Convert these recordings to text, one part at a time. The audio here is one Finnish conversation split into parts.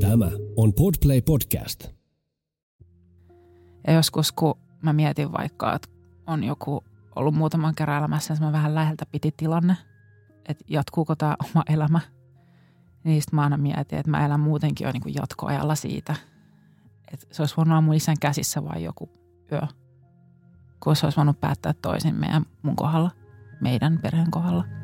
Tämä on Podplay Podcast. Ja joskus kun mä mietin vaikka, että on joku ollut muutaman kerran elämässä, että mä vähän läheltä piti tilanne, että jatkuuko tämä oma elämä. Niin sitten mä aina mietin, että mä elän muutenkin jo niin jatkoajalla siitä. Että se olisi voinut olla mun isän käsissä vain joku yö. Kun se olisi voinut päättää toisin meidän mun kohdalla, meidän perheen kohdalla.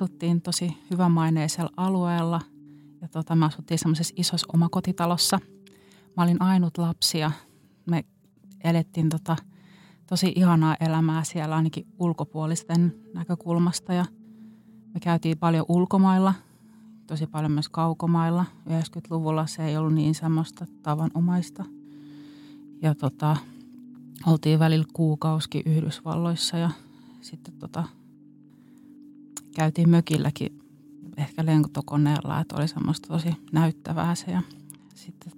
asuttiin tosi hyvämaineisella alueella ja tota, me asuttiin semmoisessa isossa omakotitalossa. Mä olin ainut lapsi ja me elettiin tota, tosi ihanaa elämää siellä ainakin ulkopuolisten näkökulmasta ja me käytiin paljon ulkomailla, tosi paljon myös kaukomailla. 90-luvulla se ei ollut niin semmoista tavanomaista. Ja tota, oltiin välillä kuukausikin Yhdysvalloissa ja sitten tota, käytiin mökilläkin ehkä lentokoneella, että oli semmoista tosi näyttävää se. Ja sitten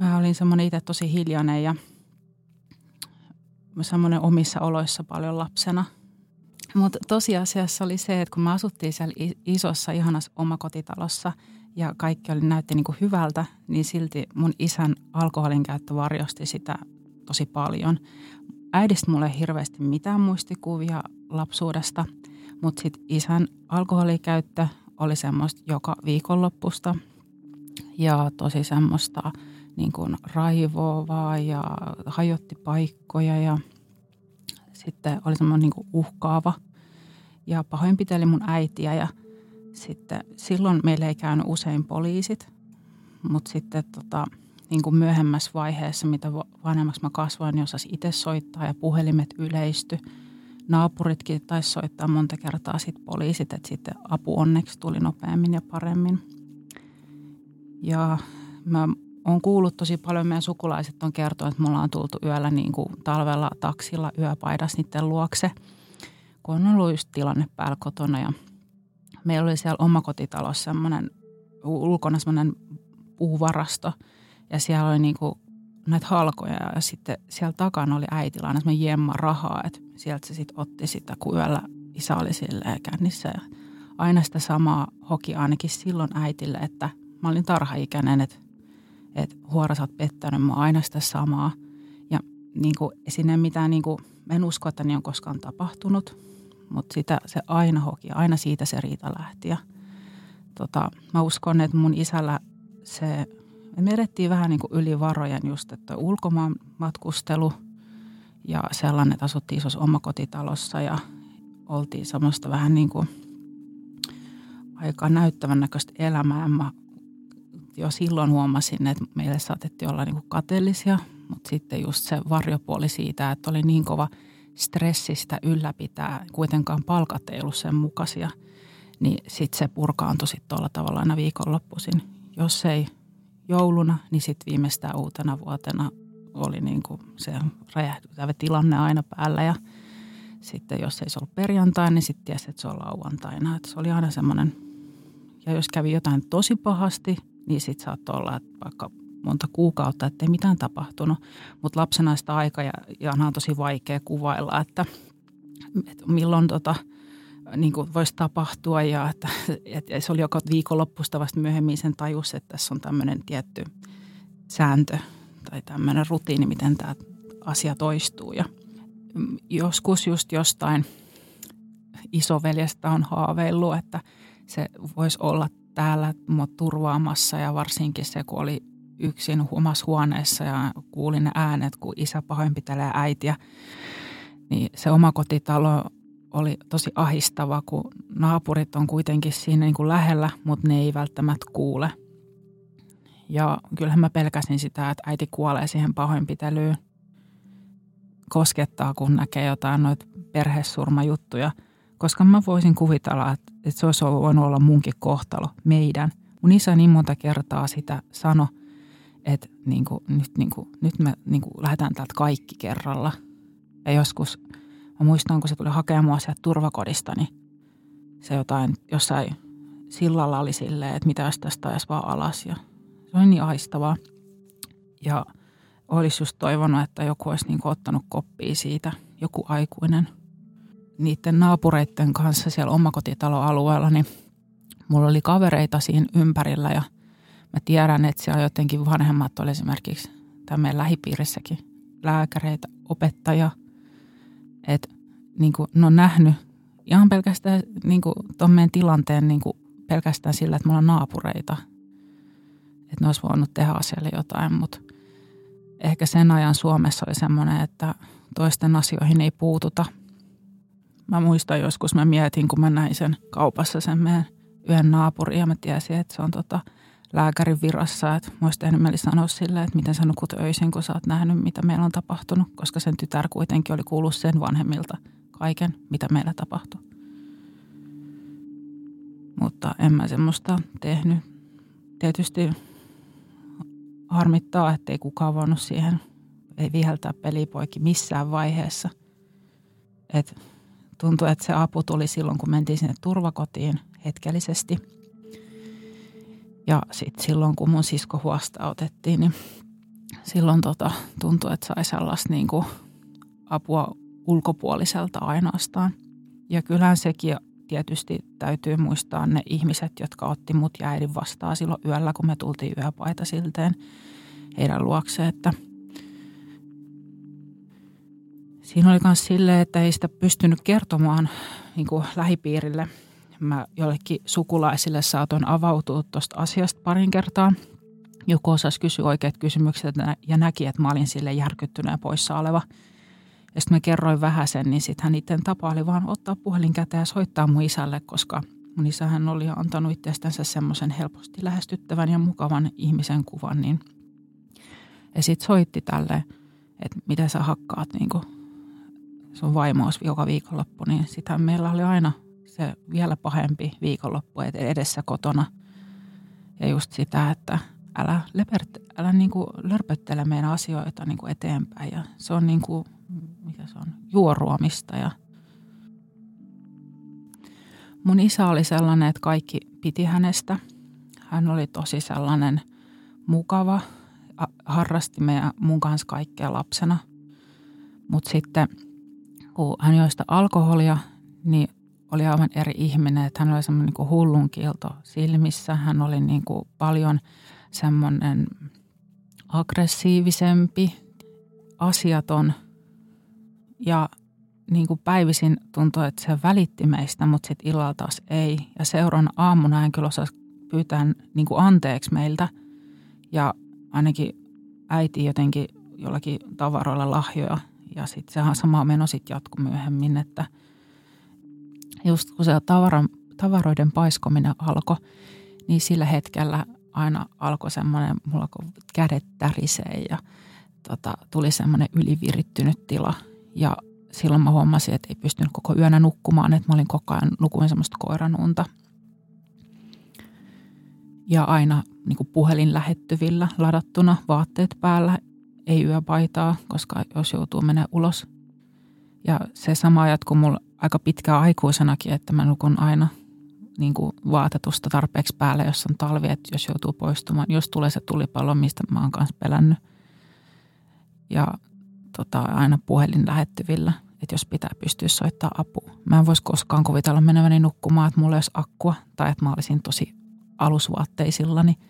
mä olin semmoinen itse tosi hiljainen ja semmoinen omissa oloissa paljon lapsena. Mutta tosiasiassa oli se, että kun mä asuttiin siellä isossa ihanassa omakotitalossa ja kaikki oli, näytti niin kuin hyvältä, niin silti mun isän alkoholin käyttö varjosti sitä tosi paljon. Äidistä mulle hirveästi mitään muistikuvia lapsuudesta, mutta sitten isän alkoholikäyttö oli semmoista joka viikonloppusta ja tosi semmoista niin kuin raivoavaa ja hajotti paikkoja ja sitten oli semmoinen niin kuin uhkaava ja pahoinpiteli mun äitiä ja sitten silloin meillä ei käynyt usein poliisit, mutta sitten tota, niin kuin myöhemmässä vaiheessa, mitä vanhemmaksi mä kasvoin, niin osasi itse soittaa ja puhelimet yleisty. Naapuritkin taisi soittaa monta kertaa sit poliisit, että sitten apu onneksi tuli nopeammin ja paremmin. Ja mä oon kuullut tosi paljon, meidän sukulaiset on kertonut, että mulla on tultu yöllä niin kuin talvella taksilla yöpaidas niiden luokse, kun on ollut just tilanne päällä kotona. Ja meillä oli siellä omakotitalossa semmoinen, ulkona semmoinen puuvarasto – ja siellä oli niinku näitä halkoja ja sitten siellä takana oli äitillä aina semmoinen jemma rahaa, että sieltä se sitten otti sitä, kun yöllä isä oli silleen kännissä. Ja aina sitä samaa hoki ainakin silloin äitille, että mä olin tarhaikäinen, että, että huora sä oot pettänyt, mä aina sitä samaa. Ja niin kuin, sinne mitään, niin kuin, en usko, että niin on koskaan tapahtunut, mutta sitä se aina hoki, aina siitä se riita lähti. Ja, tota, mä uskon, että mun isällä se me edettiin vähän niin kuin yli varojen just, että ulkomaan matkustelu ja sellainen, että asuttiin isossa omakotitalossa ja oltiin semmoista vähän niin kuin aika näyttävän näköistä elämää. Mä jo silloin huomasin, että meille saatettiin olla niin kuin kateellisia, mutta sitten just se varjopuoli siitä, että oli niin kova stressistä ylläpitää, kuitenkaan palkat ei ollut sen mukaisia, niin sitten se purkaantui sitten tuolla tavalla aina viikonloppuisin. Jos ei jouluna, niin sitten viimeistään uutena vuotena oli niin kuin se räjähdytävä tilanne aina päällä ja sitten jos ei se ollut perjantai, niin sitten tiesi, että se on lauantaina. Että se oli aina semmoinen, ja jos kävi jotain tosi pahasti, niin sitten saattoi olla, että vaikka monta kuukautta, ettei mitään tapahtunut. Mutta lapsena sitä aika ja, ja on tosi vaikea kuvailla, että, että milloin tota – niin kuin voisi tapahtua ja että, että se oli joka viikonloppusta vasta myöhemmin sen tajus, että tässä on tämmöinen tietty sääntö tai tämmöinen rutiini, miten tämä asia toistuu. Ja joskus just jostain isoveljestä on haaveillut, että se voisi olla täällä mua turvaamassa ja varsinkin se, kun oli yksin omassa huoneessa ja kuulin ne äänet, kun isä pahoinpitelee äitiä. Niin se oma kotitalo oli tosi ahistava, kun naapurit on kuitenkin siinä niin kuin lähellä, mutta ne ei välttämättä kuule. Ja kyllähän mä pelkäsin sitä, että äiti kuolee siihen pahoinpitelyyn. Koskettaa, kun näkee jotain noita perhesurmajuttuja, koska mä voisin kuvitella, että, se olisi voinut olla munkin kohtalo, meidän. Mun isä niin monta kertaa sitä sano, että niin kuin, nyt, niin kuin, nyt me niin kuin lähdetään täältä kaikki kerralla. Ja joskus, mä muistan, kun se tuli hakemaan sieltä turvakodista, niin se jotain, jossain sillalla oli silleen, että mitä jos tästä ajas vaan alas. Ja se oli niin aistavaa. Ja olisi just toivonut, että joku olisi niin ottanut koppia siitä, joku aikuinen. Niiden naapureiden kanssa siellä omakotitaloalueella, niin mulla oli kavereita siinä ympärillä ja mä tiedän, että siellä jotenkin vanhemmat oli esimerkiksi tämän meidän lähipiirissäkin lääkäreitä, opettajia, että niin kuin, ne on nähnyt ihan pelkästään niin ton meidän tilanteen niin kuin, pelkästään sillä, että me ollaan naapureita. Että ne olisi voinut tehdä asialle jotain, mutta ehkä sen ajan Suomessa oli semmoinen, että toisten asioihin ei puututa. Mä muistan joskus, mä mietin, kun mä näin sen kaupassa sen meidän yhden naapurin ja mä tiesin, että se on tota lääkärin virassa. Että tehnyt mieli sanoa sille, että miten sä nukut öisin, kun sä oot nähnyt, mitä meillä on tapahtunut. Koska sen tytär kuitenkin oli kuullut sen vanhemmilta kaiken, mitä meillä tapahtui. Mutta en mä semmoista tehnyt. Tietysti harmittaa, että ei kukaan voinut siihen ei viheltää pelipoikki missään vaiheessa. Et tuntui, että se apu tuli silloin, kun mentiin sinne turvakotiin hetkellisesti. Ja sitten silloin, kun mun sisko huosta otettiin, niin silloin tota, tuntui, että sai sellaista niin kuin apua ulkopuoliselta ainoastaan. Ja kyllähän sekin tietysti täytyy muistaa ne ihmiset, jotka otti mut ja äidin vastaan silloin yöllä, kun me tultiin yöpaita silteen heidän luokseen, että Siinä oli myös silleen, että ei sitä pystynyt kertomaan niin kuin lähipiirille. Mä jollekin sukulaisille saatoin avautua tuosta asiasta parin kertaa. Joku osasi kysyä oikeat kysymykset ja näki, että mä olin sille järkyttyneen poissa oleva. Ja sitten mä kerroin vähän sen, niin sitten niiden tapa oli vaan ottaa puhelin käteen ja soittaa mun isälle, koska mun isähän oli antanut itsestänsä semmoisen helposti lähestyttävän ja mukavan ihmisen kuvan. Niin. Ja sitten soitti tälle, että mitä sä hakkaat niin kuin sun vaimous joka viikonloppu, niin sitä meillä oli aina se vielä pahempi viikonloppu edessä kotona. Ja just sitä, että älä, lepert, älä niin kuin lörpöttele meidän asioita niin kuin eteenpäin. Ja se on niin kuin, mikä se on, juoruamista. Ja mun isä oli sellainen, että kaikki piti hänestä. Hän oli tosi sellainen mukava, harrasti meidän mun kanssa kaikkea lapsena. Mutta sitten – kun hän joi sitä alkoholia, niin oli aivan eri ihminen. Että hän oli semmoinen niin hullun kiilto silmissä. Hän oli niin kuin paljon semmoinen aggressiivisempi, asiaton ja niin kuin päivisin tuntui, että se välitti meistä, mutta sitten illalla taas ei. Ja seuraavan aamuna hän kyllä osasi pyytää niin kuin anteeksi meiltä ja ainakin äiti jotenkin jollakin tavaroilla lahjoja – ja sitten se sama meno sitten jatkuu myöhemmin, että just kun se tavaran, tavaroiden paiskominen alkoi, niin sillä hetkellä aina alkoi semmoinen, mulla kun kädet tärisee ja tota, tuli semmoinen ylivirittynyt tila. Ja silloin mä huomasin, että ei pystynyt koko yönä nukkumaan, että mä olin koko ajan nukuin semmoista koiranunta. Ja aina niin kuin puhelin lähettyvillä, ladattuna, vaatteet päällä ei yöpaitaa, koska jos joutuu mennä ulos. Ja se sama jatkuu mulla aika pitkään aikuisenakin, että mä nukun aina niin kuin vaatetusta tarpeeksi päälle, jos on talvi, että jos joutuu poistumaan. Jos tulee se tulipallo, mistä mä oon kanssa pelännyt. Ja tota, aina puhelin lähettyvillä, että jos pitää pystyä soittaa apua. Mä en voisi koskaan kuvitella meneväni nukkumaan, että mulla olisi akkua tai että mä olisin tosi alusvaatteisillani –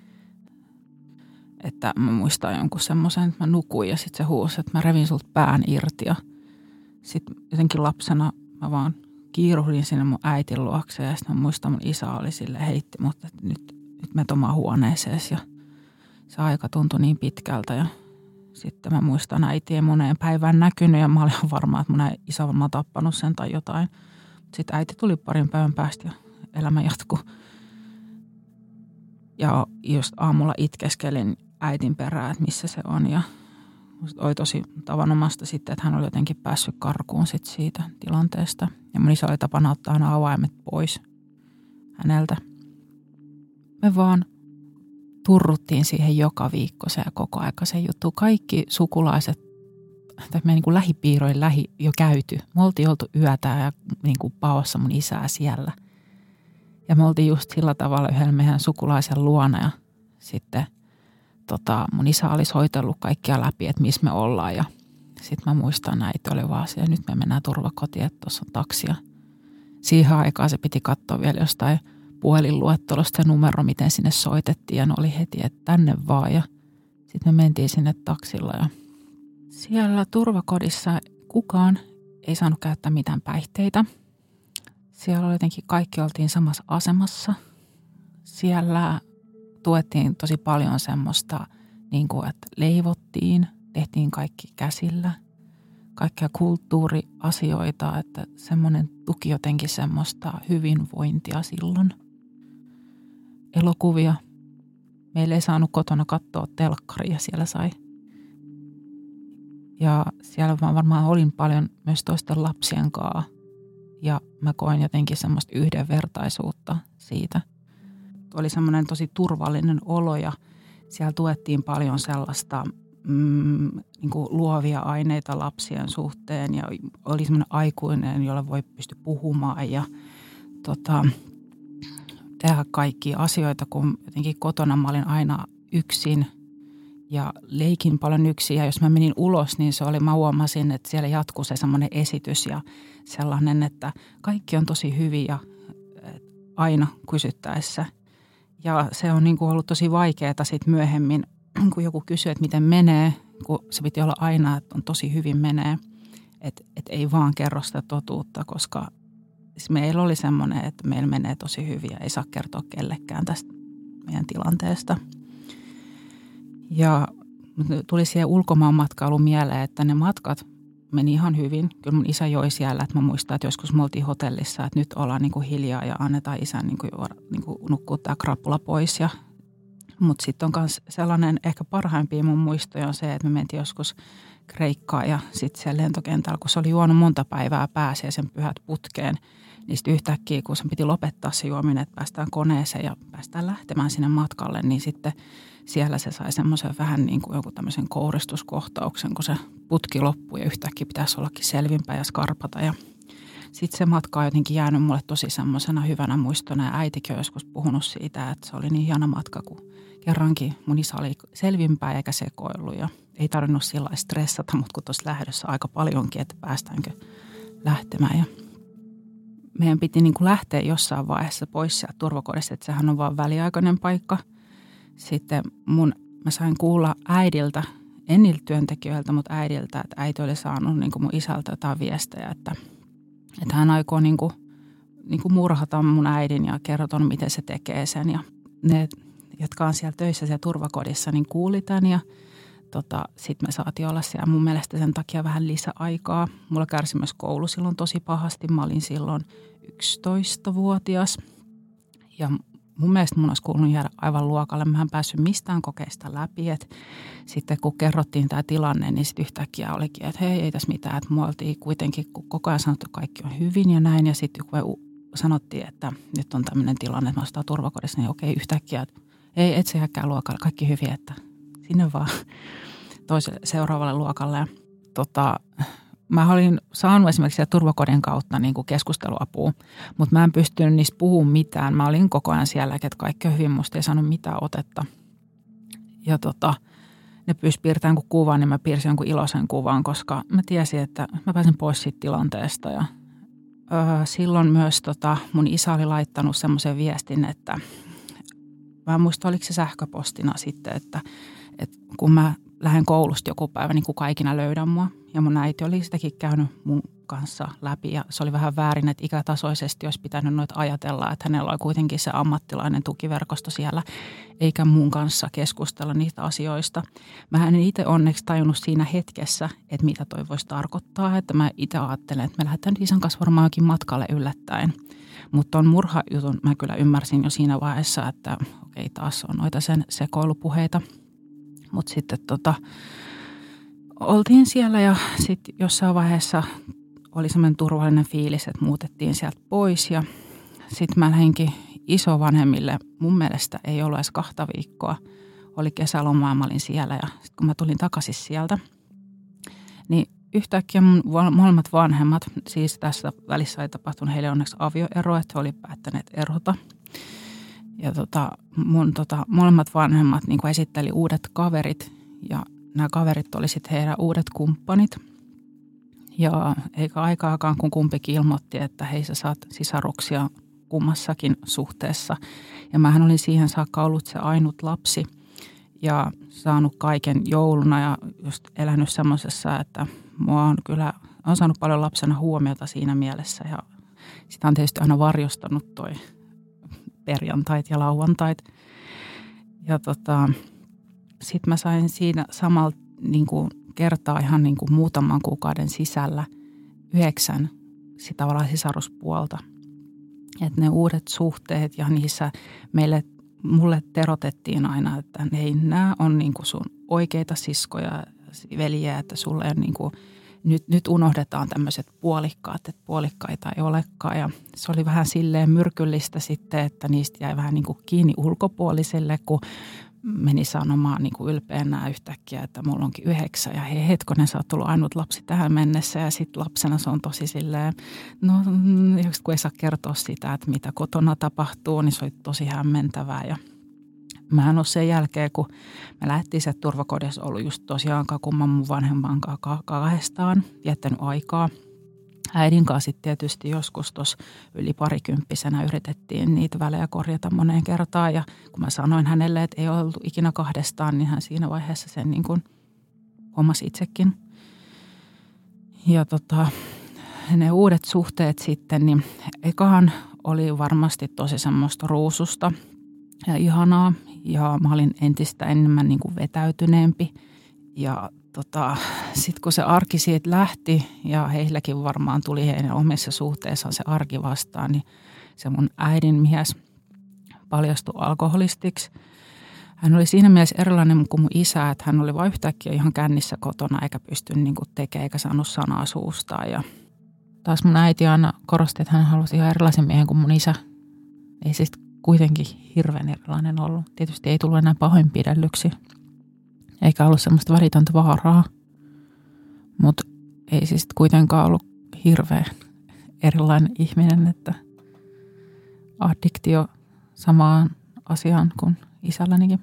että mä muistan jonkun semmoisen, että mä nukuin ja sitten se huusi, että mä revin sulta pään irti. Ja sitten jotenkin lapsena mä vaan kiiruhdin sinne mun äitin luokse ja sitten mä muistan mun isä oli sille heitti mutta nyt, nyt me omaan huoneeseen ja se aika tuntui niin pitkältä ja sitten mä muistan äitien moneen päivään näkynyt ja mä olin varma, että mun isä varmaan tappanut sen tai jotain. Sitten äiti tuli parin päivän päästä ja elämä jatkuu. Ja just aamulla itkeskelin äitin perään, että missä se on ja oli tosi tavanomasta sitten, että hän oli jotenkin päässyt karkuun sit siitä tilanteesta. Ja mun isä oli tapana ottaa aina avaimet pois häneltä. Me vaan turruttiin siihen joka viikko se ja koko aika se juttu. Kaikki sukulaiset, tai me niin kuin lähipiiroin lähi jo käyty. Me oltiin oltu yötä ja niin kuin paossa mun isää siellä. Ja me oltiin just sillä tavalla yhdellä meidän sukulaisen luona ja sitten tota, mun isä olisi hoitellut kaikkia läpi, että missä me ollaan ja sitten mä muistan näitä oli vaan se, nyt me mennään turvakotiin, että tuossa on taksia. Siihen aikaan se piti katsoa vielä jostain – puhelinluettelosta se numero, miten sinne soitettiin ja ne oli heti, että tänne vaan ja sitten me mentiin sinne taksilla ja siellä turvakodissa kukaan ei saanut käyttää mitään päihteitä. Siellä oli jotenkin kaikki oltiin samassa asemassa. Siellä tuettiin tosi paljon semmoista, niin kuin, että leivottiin, tehtiin kaikki käsillä, kaikkia kulttuuriasioita, että semmoinen tuki jotenkin semmoista hyvinvointia silloin – elokuvia. Meillä ei saanut kotona katsoa telkkaria, siellä sai. Ja siellä mä varmaan olin paljon myös toisten lapsien kanssa. Ja mä koin jotenkin semmoista yhdenvertaisuutta siitä. Oli semmoinen tosi turvallinen olo ja siellä tuettiin paljon sellaista mm, niin kuin luovia aineita lapsien suhteen ja oli semmoinen aikuinen, jolla voi pysty puhumaan ja tota, tehdä kaikkia asioita, kun jotenkin kotona mä olin aina yksin ja leikin paljon yksin. Ja jos mä menin ulos, niin se oli, mä huomasin, että siellä jatkuu se semmoinen esitys ja sellainen, että kaikki on tosi hyviä aina kysyttäessä. Ja se on niin kuin ollut tosi vaikeaa sitten myöhemmin, kun joku kysyy, että miten menee, kun se piti olla aina, että on tosi hyvin menee. Että et ei vaan kerro sitä totuutta, koska siis meillä oli semmoinen, että meillä menee tosi hyvin ja ei saa kertoa kellekään tästä meidän tilanteesta. Ja tuli siihen ulkomaan matkailu mieleen, että ne matkat meni ihan hyvin. Kyllä mun isä joi siellä, että mä muistan, että joskus me oltiin hotellissa, että nyt ollaan niin kuin hiljaa ja annetaan isän niin kuin, niin kuin nukkua tämä krapula pois. Ja, mutta sitten on myös sellainen ehkä parhaimpia mun muistoja on se, että me mentiin joskus Kreikkaa ja sitten siellä lentokentällä, kun se oli juonut monta päivää pääsiä sen pyhät putkeen – niin sitten yhtäkkiä, kun sen piti lopettaa se juominen, että päästään koneeseen ja päästään lähtemään sinne matkalle, niin sitten siellä se sai semmoisen vähän niin kuin joku tämmöisen kouristuskohtauksen, kun se putki loppui ja yhtäkkiä pitäisi ollakin selvinpäin ja skarpata. Ja sitten se matka on jotenkin jäänyt mulle tosi semmoisena hyvänä muistona ja äitikin on joskus puhunut siitä, että se oli niin hieno matka, kun kerrankin mun isä oli selvinpäin eikä sekoillut ja ei tarvinnut sillä stressata, mutta kun tuossa lähdössä aika paljonkin, että päästäänkö lähtemään. Ja meidän piti niin kuin lähteä jossain vaiheessa pois sieltä turvakodista, että sehän on vain väliaikainen paikka. Sitten mun, mä sain kuulla äidiltä, en niiltä työntekijöiltä, mutta äidiltä, että äiti oli saanut niin kuin mun isältä jotain viestejä, että, että hän aikoo niin kuin, niin kuin murhata mun äidin ja kertoa, miten se tekee sen. Ja ne, jotka on siellä töissä siellä turvakodissa, niin kuuli tämän ja tota, sitten me saatiin olla siellä mun mielestä sen takia vähän lisäaikaa. Mulla kärsi myös koulu silloin tosi pahasti. Mä olin silloin 11-vuotias ja mun mielestä mun olisi kuulunut jäädä aivan luokalle. Mä en päässyt mistään kokeista läpi. Et sitten kun kerrottiin tämä tilanne, niin sitten yhtäkkiä olikin, että hei, ei tässä mitään. Että me oltiin kuitenkin koko ajan sanottu, että kaikki on hyvin ja näin. Ja sitten kun sanottiin, että nyt on tämmöinen tilanne, että mä turvakodissa, niin okei, yhtäkkiä, että ei, et se jääkään luokalle, kaikki hyvin, että sinne vaan toiselle seuraavalle luokalle. Ja, tota, mä olin saanut esimerkiksi turvakodin kautta niin kuin keskusteluapua, mutta mä en pystynyt niistä puhumaan mitään. Mä olin koko ajan siellä, että kaikki on hyvin, musta ei saanut mitään otetta. Ja tota, ne pyysi piirtämään kuin kuvan, niin mä piirsin jonkun iloisen kuvan, koska mä tiesin, että mä pääsen pois siitä tilanteesta. Ja, öö, silloin myös tota, mun isä oli laittanut semmoisen viestin, että mä en muista, oliko se sähköpostina sitten, että, että kun mä lähden koulusta joku päivä, niin kuka ikinä löydä mua. Ja mun äiti oli sitäkin käynyt mun kanssa läpi ja se oli vähän väärin, että ikätasoisesti olisi pitänyt noita ajatella, että hänellä oli kuitenkin se ammattilainen tukiverkosto siellä, eikä mun kanssa keskustella niistä asioista. Mä en itse onneksi tajunnut siinä hetkessä, että mitä toi voisi tarkoittaa, että mä itse ajattelen, että me lähdetään isän kanssa varmaan jokin matkalle yllättäen. Mutta on murhajutun mä kyllä ymmärsin jo siinä vaiheessa, että okei taas on noita sen sekoilupuheita. Mutta sitten tota, oltiin siellä ja sitten jossain vaiheessa oli semmoinen turvallinen fiilis, että muutettiin sieltä pois ja sitten mä lähdinkin isovanhemmille. Mun mielestä ei ollut edes kahta viikkoa. Oli kesälomaa, mä olin siellä ja sitten kun mä tulin takaisin sieltä, niin yhtäkkiä mun molemmat vanhemmat, siis tässä välissä ei tapahtunut heille onneksi avioero, että he oli päättäneet erota. Ja tota, mun tota, molemmat vanhemmat niin esitteli uudet kaverit ja nämä kaverit oli sitten heidän uudet kumppanit – ja eikä aikaakaan, kun kumpikin ilmoitti, että hei sä saat sisaruksia kummassakin suhteessa. Ja mähän olin siihen saakka ollut se ainut lapsi ja saanut kaiken jouluna ja just elänyt semmoisessa, että mua on kyllä, on saanut paljon lapsena huomiota siinä mielessä ja sitä on tietysti aina varjostanut toi perjantait ja lauantait. Ja tota, sitten mä sain siinä samalla niin kuin kertaa ihan niin kuin muutaman kuukauden sisällä yhdeksän sitä tavallaan sisaruspuolta. Että ne uudet suhteet ja niissä meille, mulle terotettiin aina, että hei, nämä on niin kuin sun oikeita siskoja, veljiä, että sulle on niin kuin, nyt, nyt unohdetaan tämmöiset puolikkaat, että puolikkaita ei olekaan. Ja se oli vähän silleen myrkyllistä sitten, että niistä jäi vähän niin kuin kiinni ulkopuoliselle, kun meni sanomaan niin kuin ylpeänä yhtäkkiä, että mulla onkin yhdeksän ja hei hetkonen, sä oot tullut ainut lapsi tähän mennessä ja sitten lapsena se on tosi silleen, no kun ei saa kertoa sitä, että mitä kotona tapahtuu, niin se oli tosi hämmentävää ja Mä en ole sen jälkeen, kun me lähdettiin se turvakodissa ollut just tosiaankaan kumman mun vanhemman kahdestaan, jättänyt aikaa – äidin kanssa sitten tietysti joskus tuossa yli parikymppisenä yritettiin niitä välejä korjata moneen kertaan. Ja kun mä sanoin hänelle, että ei ollut ikinä kahdestaan, niin hän siinä vaiheessa sen niin kuin huomasi itsekin. Ja tota, ne uudet suhteet sitten, niin ekahan oli varmasti tosi semmoista ruususta ja ihanaa. Ja mä olin entistä enemmän niin kuin vetäytyneempi. Ja tota, sitten kun se arki siitä lähti ja heilläkin varmaan tuli heidän omissa suhteissaan se arki vastaan, niin se mun äidin mies paljastui alkoholistiksi. Hän oli siinä mielessä erilainen kuin mun isä, että hän oli vain yhtäkkiä ihan kännissä kotona eikä pystynyt niin tekemään eikä saanut sanaa suustaan. Ja taas mun äiti aina korosti, että hän halusi ihan erilaisen miehen kuin mun isä. Ei siis kuitenkin hirveän erilainen ollut. Tietysti ei tullut enää pahoinpidellyksi eikä ollut semmoista välitöntä vaaraa. Mutta ei siis kuitenkaan ollut hirveän erilainen ihminen, että addiktio samaan asiaan kuin isällänikin.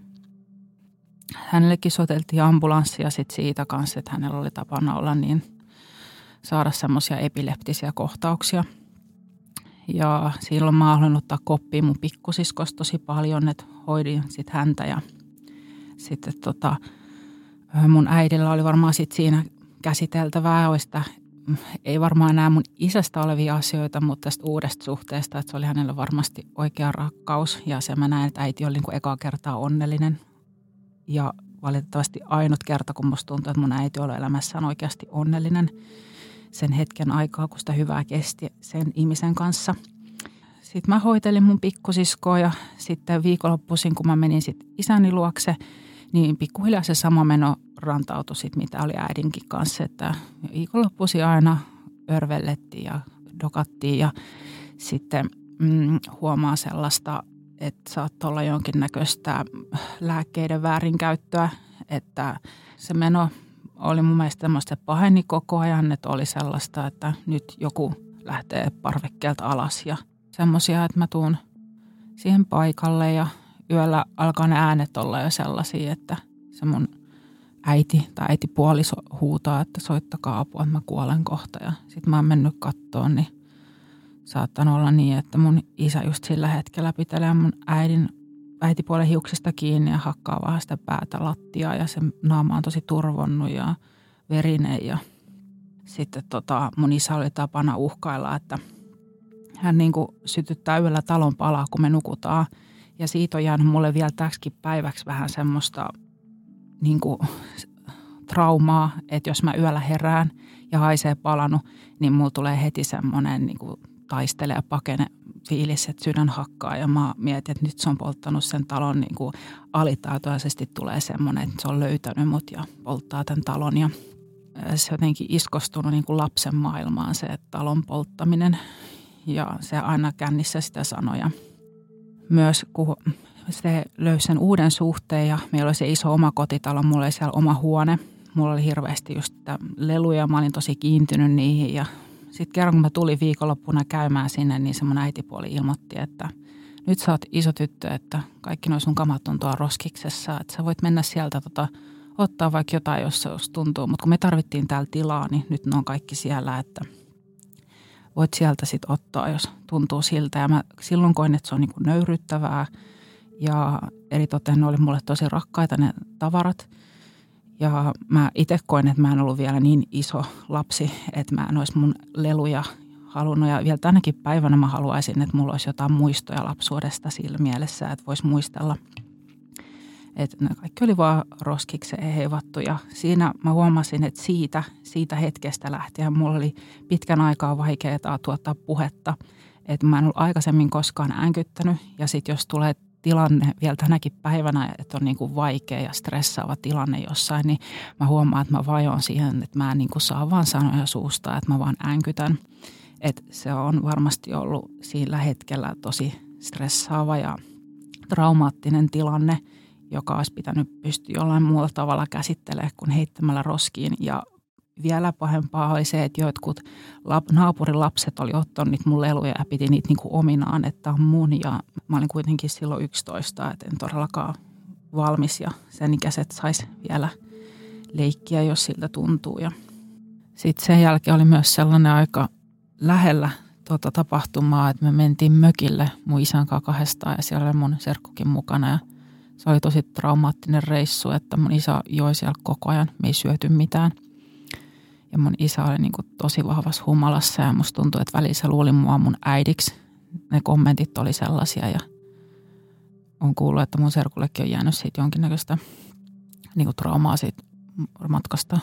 Hänellekin soteltiin ambulanssia sit siitä kanssa, että hänellä oli tapana olla niin saada semmoisia epileptisiä kohtauksia. Ja silloin mä olen ottaa koppiin mun pikkusiskosta tosi paljon, että hoidin sit häntä ja sitten tota, mun äidillä oli varmaan sit siinä käsiteltävää, että ei varmaan enää mun isästä olevia asioita, mutta tästä uudesta suhteesta, että se oli hänelle varmasti oikea rakkaus. Ja se mä näin, että äiti oli niin kuin ekaa kertaa onnellinen. Ja valitettavasti ainut kerta, kun musta tuntuu, että mun äiti oli elämässään oikeasti onnellinen sen hetken aikaa, kun sitä hyvää kesti sen ihmisen kanssa. Sitten mä hoitelin mun pikkusiskoa ja sitten viikonloppuisin, kun mä menin sitten isäni luokse – niin pikkuhiljaa se sama meno rantautui sit, mitä oli äidinkin kanssa, että viikonloppuisi aina örvellettiin ja dokattiin ja sitten mm, huomaa sellaista, että saattoi olla jonkinnäköistä lääkkeiden väärinkäyttöä, että se meno oli mun mielestä tämmöistä paheni koko ajan, että oli sellaista, että nyt joku lähtee parvekkeelta alas ja semmoisia, että mä tuun siihen paikalle ja yöllä alkaa ne äänet olla jo sellaisia, että se mun äiti tai äitipuoliso huutaa, että soittakaa apua, että mä kuolen kohta. Ja sitten mä oon mennyt kattoon, niin saattanut olla niin, että mun isä just sillä hetkellä pitelee mun äidin äitipuolen hiuksista kiinni ja hakkaa vähän sitä päätä lattiaa ja se naama on tosi turvonnut ja verinen ja sitten tota, mun isä oli tapana uhkailla, että hän niin kuin sytyttää yöllä talon palaa, kun me nukutaan. Ja siitä on jäänyt mulle vielä täksikin päiväksi vähän semmoista niin kuin traumaa, että jos mä yöllä herään ja haisee palanut, niin mulla tulee heti semmoinen niin kuin taistele ja pakene fiilis, että sydän hakkaa ja mä mietin, että nyt se on polttanut sen talon niin kuin alitaitoisesti tulee semmoinen, että se on löytänyt mut ja polttaa tämän talon ja se jotenkin iskostunut niin kuin lapsen maailmaan se talon polttaminen ja se aina kännissä sitä sanoja. Myös kun se löysi sen uuden suhteen ja meillä oli se iso oma kotitalo, mulla oli siellä oma huone. Mulla oli hirveästi just leluja, mä olin tosi kiintynyt niihin ja sitten kerran kun mä tulin viikonloppuna käymään sinne, niin semmoinen äitipuoli ilmoitti, että nyt sä oot iso tyttö, että kaikki noin sun kamat on tuolla roskiksessa, että sä voit mennä sieltä tota, ottaa vaikka jotain, jos se tuntuu. Mutta kun me tarvittiin täällä tilaa, niin nyt ne on kaikki siellä, että voit sieltä sitten ottaa, jos tuntuu siltä. Ja mä silloin koin, että se on niin kuin nöyryttävää ja eritoten ne oli mulle tosi rakkaita ne tavarat. Ja mä itse koin, että mä en ollut vielä niin iso lapsi, että mä en olisi mun leluja halunnut. Ja vielä tänäkin päivänä mä haluaisin, että mulla olisi jotain muistoja lapsuudesta sillä mielessä, että voisi muistella – että ne kaikki oli vaan roskiksi heivattu ja siinä mä huomasin, että siitä, siitä hetkestä lähtien mulla oli pitkän aikaa vaikeaa tuottaa puhetta. Että mä en ollut aikaisemmin koskaan äänkyttänyt ja sitten jos tulee tilanne vielä tänäkin päivänä, että on niin kuin vaikea ja stressaava tilanne jossain, niin mä huomaan, että mä vajoon siihen, että mä en niin kuin saa vaan sanoja suusta, että mä vaan äänkytän. Että se on varmasti ollut sillä hetkellä tosi stressaava ja traumaattinen tilanne – joka olisi pitänyt pystyä jollain muulla tavalla käsittelemään kuin heittämällä roskiin. Ja vielä pahempaa oli se, että jotkut lap, naapurin lapset oli ottanut niitä mun leluja ja piti niitä niinku ominaan, että on mun. Ja mä olin kuitenkin silloin 11, että en todellakaan valmis ja sen ikäiset sais vielä leikkiä, jos siltä tuntuu. Ja sitten sen jälkeen oli myös sellainen aika lähellä tuota tapahtumaa, että me mentiin mökille mun isän kanssa kahdestaan ja siellä oli mun serkkukin mukana ja – se oli tosi traumaattinen reissu, että mun isä joi siellä koko ajan. Me ei syöty mitään. Ja mun isä oli niin kuin tosi vahvassa humalassa ja musta tuntui, että välissä luuli mua mun äidiksi. Ne kommentit oli sellaisia ja on kuullut, että mun serkullekin on jäänyt siitä jonkinnäköistä niin kuin traumaa siitä matkasta.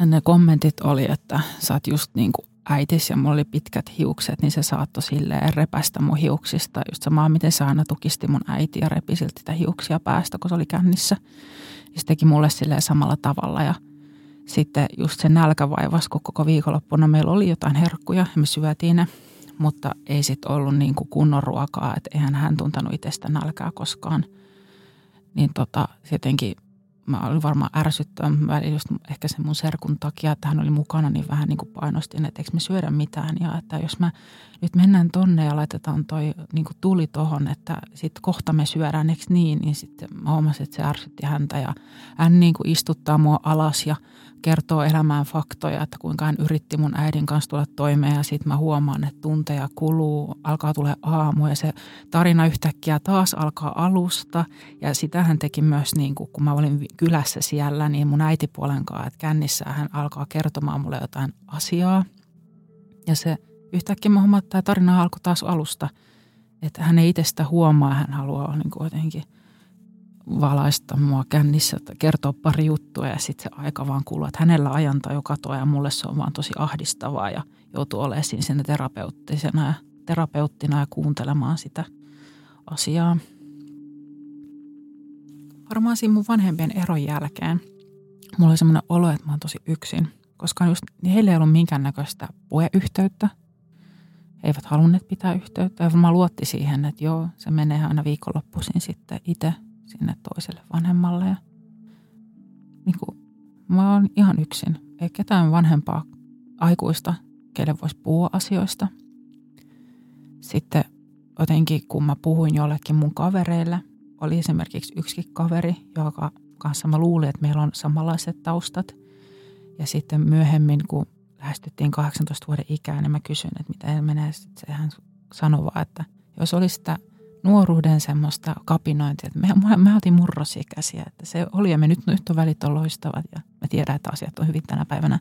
Ja ne kommentit oli, että sä oot just niin kuin äitis ja mulla oli pitkät hiukset, niin se saattoi silleen repästä mun hiuksista. Just samaa, miten se aina tukisti mun äiti ja repi silti hiuksia päästä, kun se oli kännissä. Ja se teki mulle silleen samalla tavalla ja sitten just se nälkävaivas, kun koko viikonloppuna meillä oli jotain herkkuja ja me syötiin ne. Mutta ei sitten ollut niin kuin kunnon ruokaa, että eihän hän tuntenut itsestä nälkää koskaan. Niin tota, jotenkin mä olin varmaan ärsyttävä just ehkä sen mun serkun takia, että hän oli mukana, niin vähän niin kuin painostin, että eikö me syödä mitään. Ja että jos mä nyt mennään tonne ja laitetaan toi niin kuin tuli tohon, että sitten kohta me syödään, eikö niin? Niin sitten mä huomasin, että se ärsytti häntä ja hän niin kuin istuttaa mua alas ja kertoo elämään faktoja, että kuinka hän yritti mun äidin kanssa tulla toimeen ja sitten mä huomaan, että tunteja kuluu, alkaa tulla aamu ja se tarina yhtäkkiä taas alkaa alusta. Ja sitä hän teki myös niin kuin, kun mä olin kylässä siellä, niin mun äitipuolen kanssa, että kännissä hän alkaa kertomaan mulle jotain asiaa. Ja se yhtäkkiä mä huomaan, että tämä tarina alkoi taas alusta, että hän ei itsestä huomaa, hän haluaa niin kuin jotenkin – valaista mua kännissä, että kertoo pari juttua ja sitten se aika vaan kuluu. Että hänellä ajantaa jo katoa ja mulle se on vaan tosi ahdistavaa ja joutuu olemaan siinä terapeuttisena ja terapeuttina ja kuuntelemaan sitä asiaa. Varmaan siinä mun vanhempien eron jälkeen mulla oli semmoinen olo, että mä oon tosi yksin, koska just heillä ei ollut minkäännäköistä puheyhteyttä. He eivät halunneet pitää yhteyttä ja mä luotti siihen, että joo, se menee aina viikonloppuisin sitten itse sinne toiselle vanhemmalle. Ja niin kuin, mä oon ihan yksin. Ei ketään vanhempaa aikuista, kelle voisi puhua asioista. Sitten jotenkin, kun mä puhuin jollekin mun kavereille, oli esimerkiksi yksi kaveri, joka kanssa mä luulin, että meillä on samanlaiset taustat. Ja sitten myöhemmin, kun lähestyttiin 18 vuoden ikään, niin mä kysyin, että mitä menee. Sitten hän sanoi vaan, että jos olisi sitä nuoruuden semmoista kapinointia. Että me, me oltiin murrosikäisiä, että se oli ja me nyt, nyt on välit on loistavat ja me tiedän, että asiat on hyvin tänä päivänä.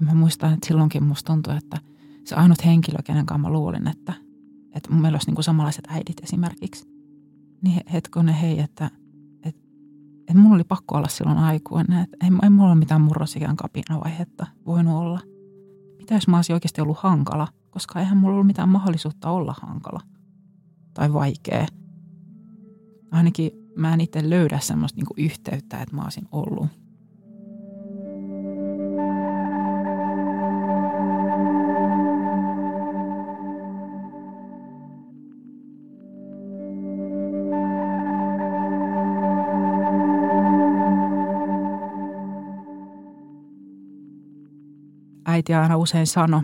Ja mä muistan, että silloinkin musta tuntui, että se ainut henkilö, kenen kanssa mä luulin, että, että meillä olisi niin kuin samanlaiset äidit esimerkiksi. Niin hetkonen hei, että, että, että mulla oli pakko olla silloin aikuinen. Että ei, ei mulla ole mitään murrosikään kapinavaihetta voinut olla. Mitä jos mä olisin oikeasti ollut hankala, koska eihän mulla ollut mitään mahdollisuutta olla hankala – tai vaikea. Ainakin mä en itse löydä semmoista niinku yhteyttä, että mä olisin ollut. äiti aina usein sanoi,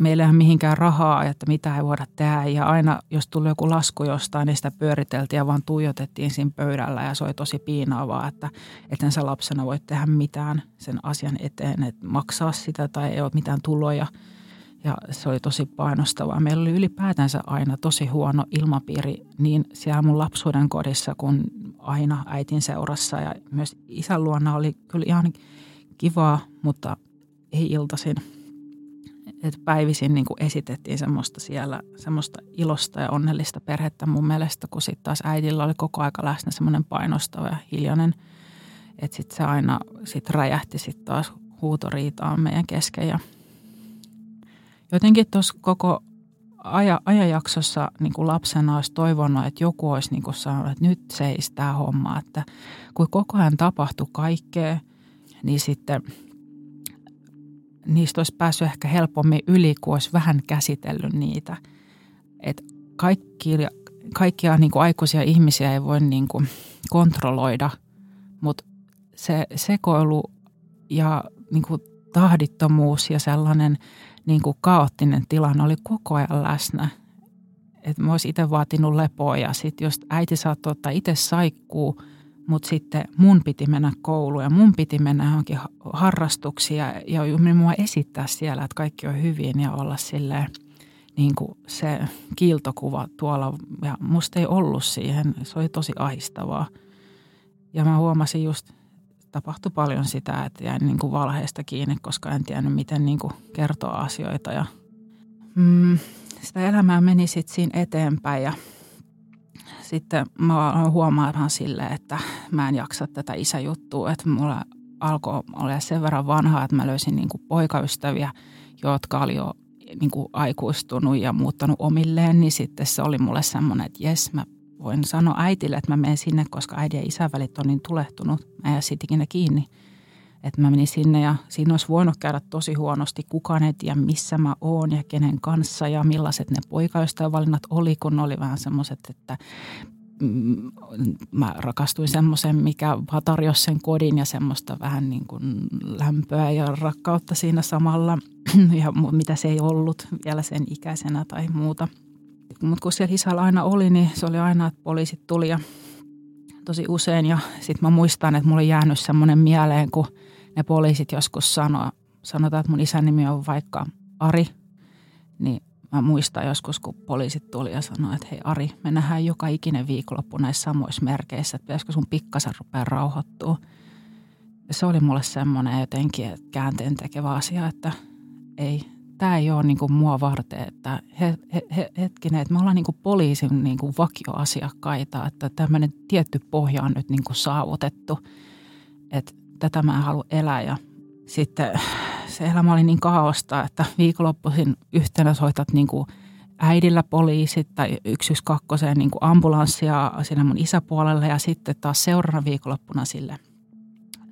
meillä ei ole mihinkään rahaa, että mitä ei voida tehdä. Ja aina, jos tuli joku lasku jostain, niin sitä pyöriteltiin ja vaan tuijotettiin siinä pöydällä. Ja se oli tosi piinaavaa, että eten sä lapsena voi tehdä mitään sen asian eteen, että maksaa sitä tai ei ole mitään tuloja. Ja se oli tosi painostavaa. Meillä oli ylipäätänsä aina tosi huono ilmapiiri niin siellä mun lapsuuden kodissa kuin aina äitin seurassa. Ja myös isän luona oli kyllä ihan kivaa, mutta ei iltaisin – että päivisin niin esitettiin semmoista siellä, semmoista ilosta ja onnellista perhettä mun mielestä, kun sitten taas äidillä oli koko aika läsnä semmoinen painostava ja hiljainen, että sitten se aina sit räjähti sitten taas huutoriitaan meidän kesken ja jotenkin tuossa koko aja, ajanjaksossa niin kuin lapsena olisi toivonut, että joku olisi niin kuin sanonut, että nyt seis tämä homma, että kun koko ajan tapahtui kaikkea, niin sitten – niistä olisi päässyt ehkä helpommin yli, kun olisi vähän käsitellyt niitä. Et kaikki, kaikkia niin kuin aikuisia ihmisiä ei voi niin kuin kontrolloida, mutta se sekoilu ja niin kuin tahdittomuus ja sellainen niin kuin kaoottinen tilanne oli koko ajan läsnä. Et mä olisin itse vaatinut lepoa ja sitten jos äiti saattoi ottaa itse saikkuu – mutta sitten mun piti mennä kouluun ja mun piti mennä johonkin harrastuksia ja mua esittää siellä, että kaikki on hyvin ja olla silleen niin kuin se kiiltokuva tuolla. Ja musta ei ollut siihen, se oli tosi ahistavaa. Ja mä huomasin just, tapahtui paljon sitä, että jäin niin kuin valheesta kiinni, koska en tiennyt, miten niin kuin kertoa asioita. Ja, mm, sitä elämää meni sitten siinä eteenpäin ja – sitten mä huomaan sille, että mä en jaksa tätä isäjuttua, että mulla alkoi olla sen verran vanhaa, että mä löysin niin kuin poikaystäviä, jotka oli jo niin kuin aikuistunut ja muuttanut omilleen, niin sitten se oli mulle semmoinen, että jes, mä voin sanoa äitille, että mä menen sinne, koska äidin ja isän välit on niin tulehtunut. Mä en ikinä kiinni. Että mä menin sinne ja siinä olisi voinut käydä tosi huonosti. Kukaan ei tiedä, missä mä oon ja kenen kanssa ja millaiset ne poikaystävävalinnat oli, kun ne oli vähän semmoiset, että mm, mä rakastuin semmoisen, mikä tarjosi sen kodin ja semmoista vähän niin kuin lämpöä ja rakkautta siinä samalla. Ja mitä se ei ollut vielä sen ikäisenä tai muuta. Mutta kun siellä isällä aina oli, niin se oli aina, että poliisit tuli ja tosi usein. Ja sitten mä muistan, että mulla on jäänyt semmoinen mieleen, kun – ne poliisit joskus sanoo, sanotaan, että mun isän nimi on vaikka Ari, niin mä muistan joskus, kun poliisit tuli ja sanoi, että hei Ari, me nähdään joka ikinen viikonloppu näissä samoissa merkeissä, että pitäisikö sun pikkasen rupea rauhoittua. Ja se oli mulle semmoinen jotenkin käänteen tekevä asia, että ei, tämä ei ole niin kuin mua varten, että he, he, he, hetkinen, että me ollaan niin kuin poliisin niin kuin vakioasiakkaita, että tämmöinen tietty pohja on nyt niin kuin saavutettu, että tätä mä en halua elää. Ja sitten se elämä oli niin kaaosta, että viikonloppuisin yhtenä soitat niin kuin äidillä poliisit tai 112 niin kuin ambulanssia sinne mun isäpuolelle ja sitten taas seuraavana viikonloppuna sille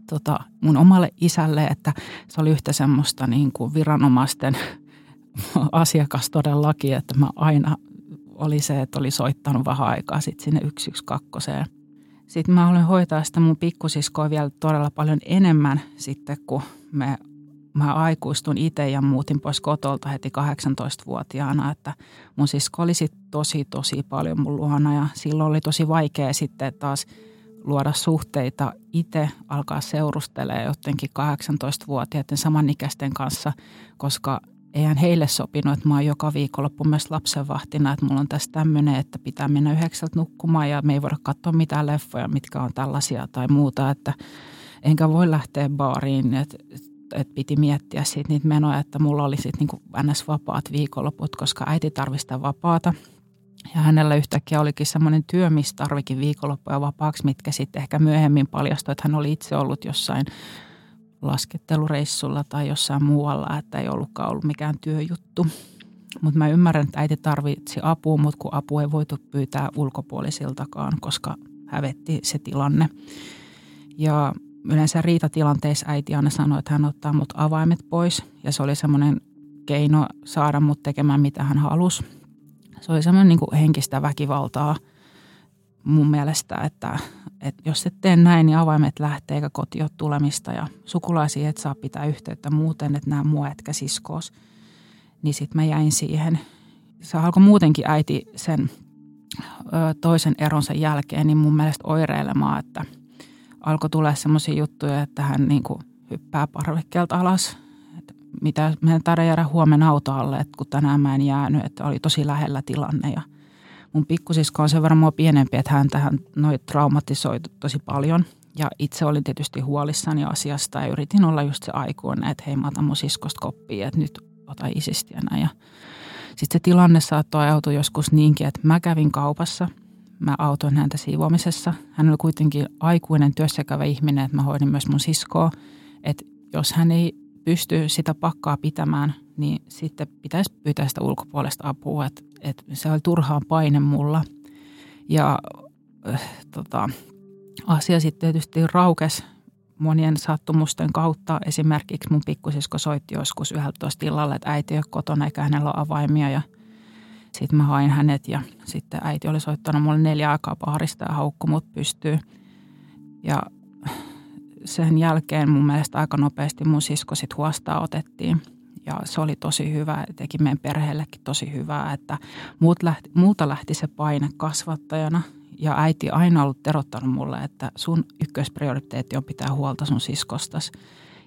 tota, mun omalle isälle, että se oli yhtä semmoista niin kuin viranomaisten asiakas todellakin, että mä aina oli se, että oli soittanut vähän aikaa sitten sinne 112 sitten mä olen hoitaa sitä mun pikkusiskoa vielä todella paljon enemmän sitten, kun me, mä aikuistun itse ja muutin pois kotolta heti 18-vuotiaana. Että mun sisko oli sitten tosi, tosi paljon mun luona ja silloin oli tosi vaikea sitten taas luoda suhteita itse, alkaa seurustelemaan jotenkin 18-vuotiaiden samanikäisten kanssa, koska eihän heille sopinut, että mä oon joka viikonloppu myös lapsenvahtina, että mulla on tässä tämmöinen, että pitää mennä yhdeksältä nukkumaan ja me ei voida katsoa mitään leffoja, mitkä on tällaisia tai muuta, että enkä voi lähteä baariin, että että piti miettiä siitä niitä menoja, että mulla oli sitten niin ns-vapaat viikonloput, koska äiti tarvista vapaata. Ja hänellä yhtäkkiä olikin semmoinen työ, missä tarvikin viikonloppuja vapaaksi, mitkä sitten ehkä myöhemmin paljastui, että hän oli itse ollut jossain laskettelureissulla tai jossain muualla, että ei ollutkaan ollut mikään työjuttu. Mutta mä ymmärrän, että äiti tarvitsi apua, mutta kun apu ei voitu pyytää ulkopuolisiltakaan, koska hävetti se tilanne. Ja yleensä riitatilanteissa äiti aina sanoi, että hän ottaa mut avaimet pois ja se oli semmoinen keino saada mut tekemään mitä hän halusi. Se oli semmoinen niin henkistä väkivaltaa mun mielestä, että, että jos et tee näin, niin avaimet lähtee eikä koti ole tulemista ja sukulaisia et saa pitää yhteyttä muuten, että nämä mua etkä siskoos. Niin sitten mä jäin siihen. Se alkoi muutenkin äiti sen ö, toisen eronsa jälkeen niin mun mielestä oireilemaan, että – alkoi tulla semmoisia juttuja, että hän niin kuin hyppää parvekkeelta alas. Että mitä meidän taida jäädä huomenna auto alle, että kun tänään mä en jäänyt, että oli tosi lähellä tilanne. Ja mun pikkusisko on sen verran mua pienempi, että hän tähän noin traumatisoitu tosi paljon. Ja itse olin tietysti huolissani asiasta ja yritin olla just se aikuinen, että hei mä otan mun siskosta koppia, että nyt ota isisti ja näin. Sitten se tilanne saattoi ajautua joskus niinkin, että mä kävin kaupassa – mä autoin häntä siivoamisessa. Hän oli kuitenkin aikuinen työssäkävä ihminen, että mä hoidin myös mun siskoa. Että jos hän ei pysty sitä pakkaa pitämään, niin sitten pitäisi pyytää sitä ulkopuolesta apua. Että, että se oli turhaan paine mulla. Ja äh, tota, asia sitten tietysti raukes monien sattumusten kautta. Esimerkiksi mun pikkusisko soitti joskus 11 illalla, että äiti ei ole kotona eikä hänellä ole avaimia ja – sitten mä hain hänet ja sitten äiti oli soittanut mulle neljä aikaa paarista ja haukku mut pystyy. Ja sen jälkeen mun mielestä aika nopeasti mun sisko sit huostaa otettiin. Ja se oli tosi hyvä, teki meidän perheellekin tosi hyvää, että muut lähti, multa lähti se paine kasvattajana. Ja äiti aina ollut erottanut mulle, että sun ykkösprioriteetti on pitää huolta sun siskostas.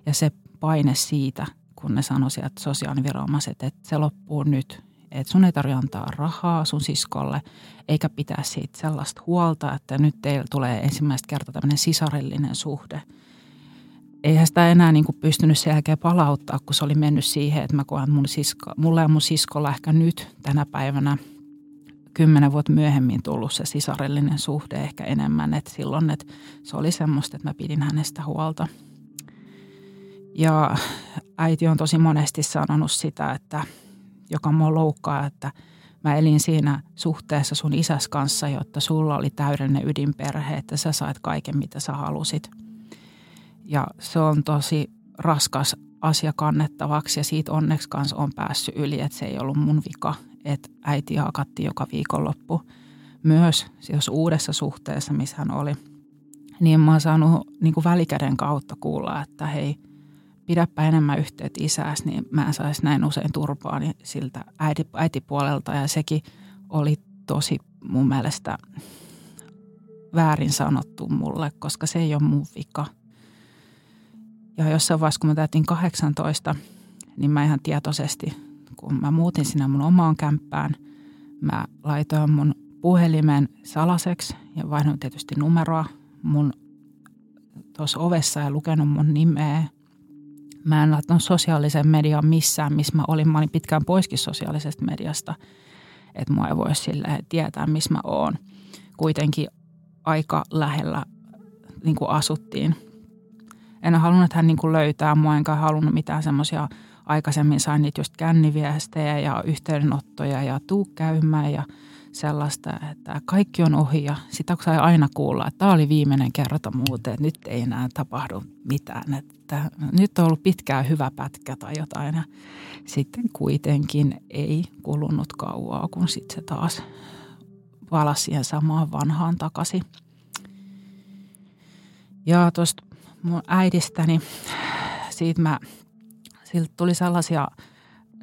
Ja se paine siitä, kun ne sanoisivat sosiaaliviranomaiset, että se loppuu nyt että sun ei tarvitse antaa rahaa sun siskolle, eikä pitää siitä sellaista huolta, että nyt teillä tulee ensimmäistä kertaa tämmöinen sisarellinen suhde. Eihän sitä enää niin kuin pystynyt sen jälkeen palauttaa, kun se oli mennyt siihen, että mä koen, mun sisko, mulle ja mun siskolla ehkä nyt tänä päivänä kymmenen vuotta myöhemmin tullut se sisarellinen suhde ehkä enemmän. Että silloin että se oli semmoista, että mä pidin hänestä huolta. Ja äiti on tosi monesti sanonut sitä, että – joka mua loukkaa, että mä elin siinä suhteessa sun isäs kanssa, jotta sulla oli täydellinen ydinperhe, että sä sait kaiken, mitä sä halusit. Ja se on tosi raskas asia kannettavaksi ja siitä onneksi kanssa on päässyt yli, että se ei ollut mun vika, että äiti hakatti joka viikonloppu. Myös jos uudessa suhteessa, missä hän oli, niin mä oon saanut niin kuin välikäden kautta kuulla, että hei – pidäpä enemmän yhteyttä isääsi, niin mä en saisi näin usein turpaani siltä äiti, äitipuolelta. Ja sekin oli tosi mun mielestä väärin sanottu mulle, koska se ei ole mun vika. Ja jossain vaiheessa, kun mä täytin 18, niin mä ihan tietoisesti, kun mä muutin sinne mun omaan kämppään, mä laitoin mun puhelimen salaseksi ja vaihdoin tietysti numeroa mun tuossa ovessa ja lukenut mun nimeä Mä en laittanut sosiaalisen median missään, missä mä olin. Mä olin pitkään poiskin sosiaalisesta mediasta, että mua ei voi sille tietää, missä mä oon. Kuitenkin aika lähellä niin kuin asuttiin. En halunnut, että hän niin kuin löytää mua, enkä halunnut mitään semmoisia aikaisemmin sain niitä just känniviestejä ja yhteydenottoja ja tuu käymään ja – sellaista, että kaikki on ohi ja sitä sai aina kuulla, että tämä oli viimeinen kerta muuten, että nyt ei enää tapahdu mitään, että nyt on ollut pitkään hyvä pätkä tai jotain ja sitten kuitenkin ei kulunut kauaa, kun sitten se taas palasi siihen samaan vanhaan takaisin. Ja tuosta mun äidistäni, siitä mä, siltä tuli sellaisia –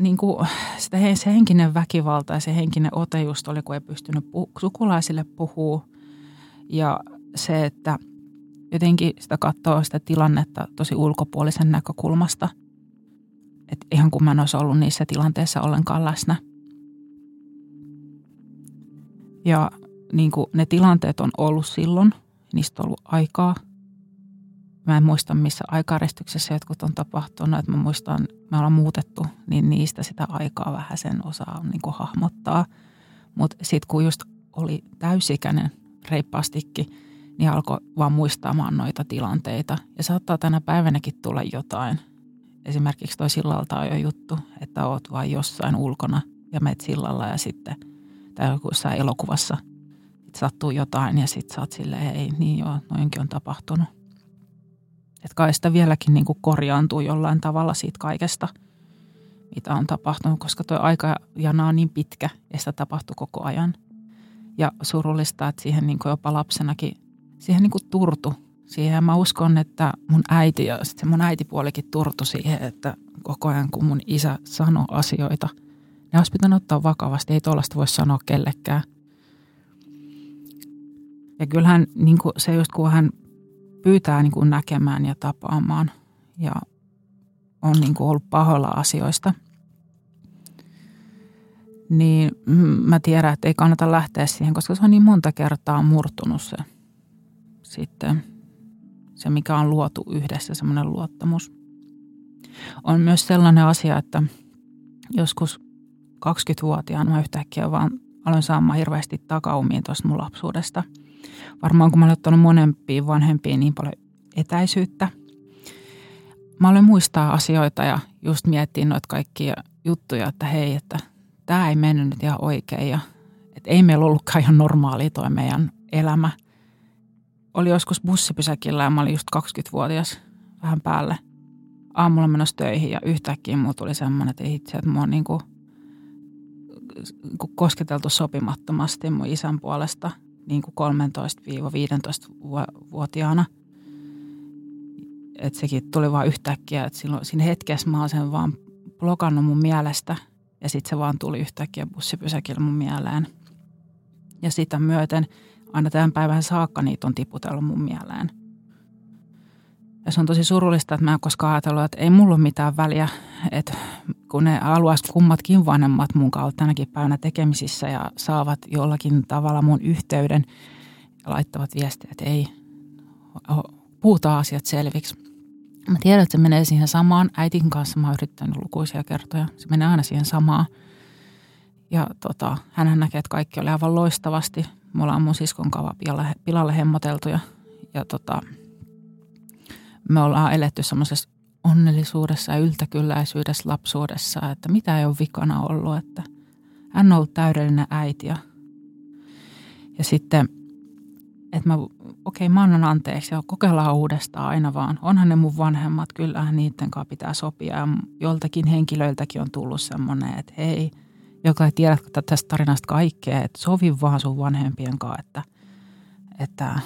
niin kuin sitä, se henkinen väkivalta ja se henkinen ote just oli, kun ei pystynyt puh- sukulaisille puhua. Ja se, että jotenkin sitä katsoo sitä tilannetta tosi ulkopuolisen näkökulmasta. että ihan kun mä en olisi ollut niissä tilanteissa ollenkaan läsnä. Ja niin kuin ne tilanteet on ollut silloin, niistä on ollut aikaa. Mä en muista, missä aikaristyksessä jotkut on tapahtunut. Että mä muistan, me ollaan muutettu, niin niistä sitä aikaa vähän sen osaa niin kuin hahmottaa. Mutta sitten kun just oli täysikäinen reippaastikin, niin alkoi vaan muistamaan noita tilanteita. Ja saattaa tänä päivänäkin tulla jotain. Esimerkiksi toi sillalta on jo juttu, että oot vain jossain ulkona ja meet sillalla ja sitten, tai joku elokuvassa – sattuu jotain ja sitten sä oot silleen, ei niin joo, noinkin on tapahtunut. Että kai sitä vieläkin niin kuin korjaantuu jollain tavalla siitä kaikesta, mitä on tapahtunut, koska tuo aikajana on niin pitkä ja sitä tapahtuu koko ajan. Ja surullista, että siihen niin kuin jopa lapsenakin, siihen niin kuin turtu. Siihen mä uskon, että mun äiti ja sitten mun äitipuolikin turtu siihen, että koko ajan kun mun isä sanoi asioita, ne olisi pitänyt ottaa vakavasti. Ei tuollaista voi sanoa kellekään – ja kyllähän niin kuin se just kun hän pyytää niin kuin näkemään ja tapaamaan. Ja on niin kuin ollut pahoilla asioista, niin mä tiedän, että ei kannata lähteä siihen, koska se on niin monta kertaa murtunut se sitten se, mikä on luotu yhdessä, semmoinen luottamus. On myös sellainen asia, että joskus 20-vuotiaana mä yhtäkkiä vaan aloin saamaan hirveästi takaumiin tuosta mun lapsuudesta – varmaan kun mä olen ottanut monempiin vanhempiin niin paljon etäisyyttä. Mä olen muistaa asioita ja just miettiä noita kaikkia juttuja, että hei, että tämä ei mennyt nyt ihan oikein ja että ei meillä ollutkaan ihan normaali toi meidän elämä. Oli joskus bussipysäkillä ja mä olin just 20-vuotias vähän päälle. Aamulla menossa töihin ja yhtäkkiä mulla tuli semmoinen, että itse, että mua on niin kuin, kosketeltu sopimattomasti mun isän puolesta – niin kuin 13-15-vuotiaana. Että sekin tuli vaan yhtäkkiä, että silloin, siinä hetkessä mä oon sen vaan blokannut mun mielestä ja sitten se vaan tuli yhtäkkiä bussipysäkillä mun mieleen. Ja sitä myöten aina tämän päivän saakka niitä on tiputellut mun mieleen. Ja se on tosi surullista, että mä en koskaan ajatellut, että ei mulla ole mitään väliä, että kun ne haluaisivat kummatkin vanhemmat mun kautta tänäkin päivänä tekemisissä ja saavat jollakin tavalla mun yhteyden ja laittavat viestiä, että ei, puhutaan asiat selviksi. Mä tiedän, että se menee siihen samaan. Äitin kanssa mä oon yrittänyt lukuisia kertoja. Se menee aina siihen samaan. Ja tota, hän näkee, että kaikki oli aivan loistavasti. Me ollaan mun siskon kava pilalle, pilalle hemmoteltu ja, ja tota, me ollaan eletty semmoisessa onnellisuudessa ja yltäkylläisyydessä lapsuudessa, että mitä ei ole vikana ollut, että hän on ollut täydellinen äiti ja, ja sitten, että mä, okei okay, mä annan anteeksi ja kokeillaan uudestaan aina vaan. Onhan ne mun vanhemmat, kyllähän niiden kanssa pitää sopia ja joltakin henkilöiltäkin on tullut semmoinen, että hei, joka ei tiedä tästä tarinasta kaikkea, että sovi vaan sun vanhempien kanssa, että, että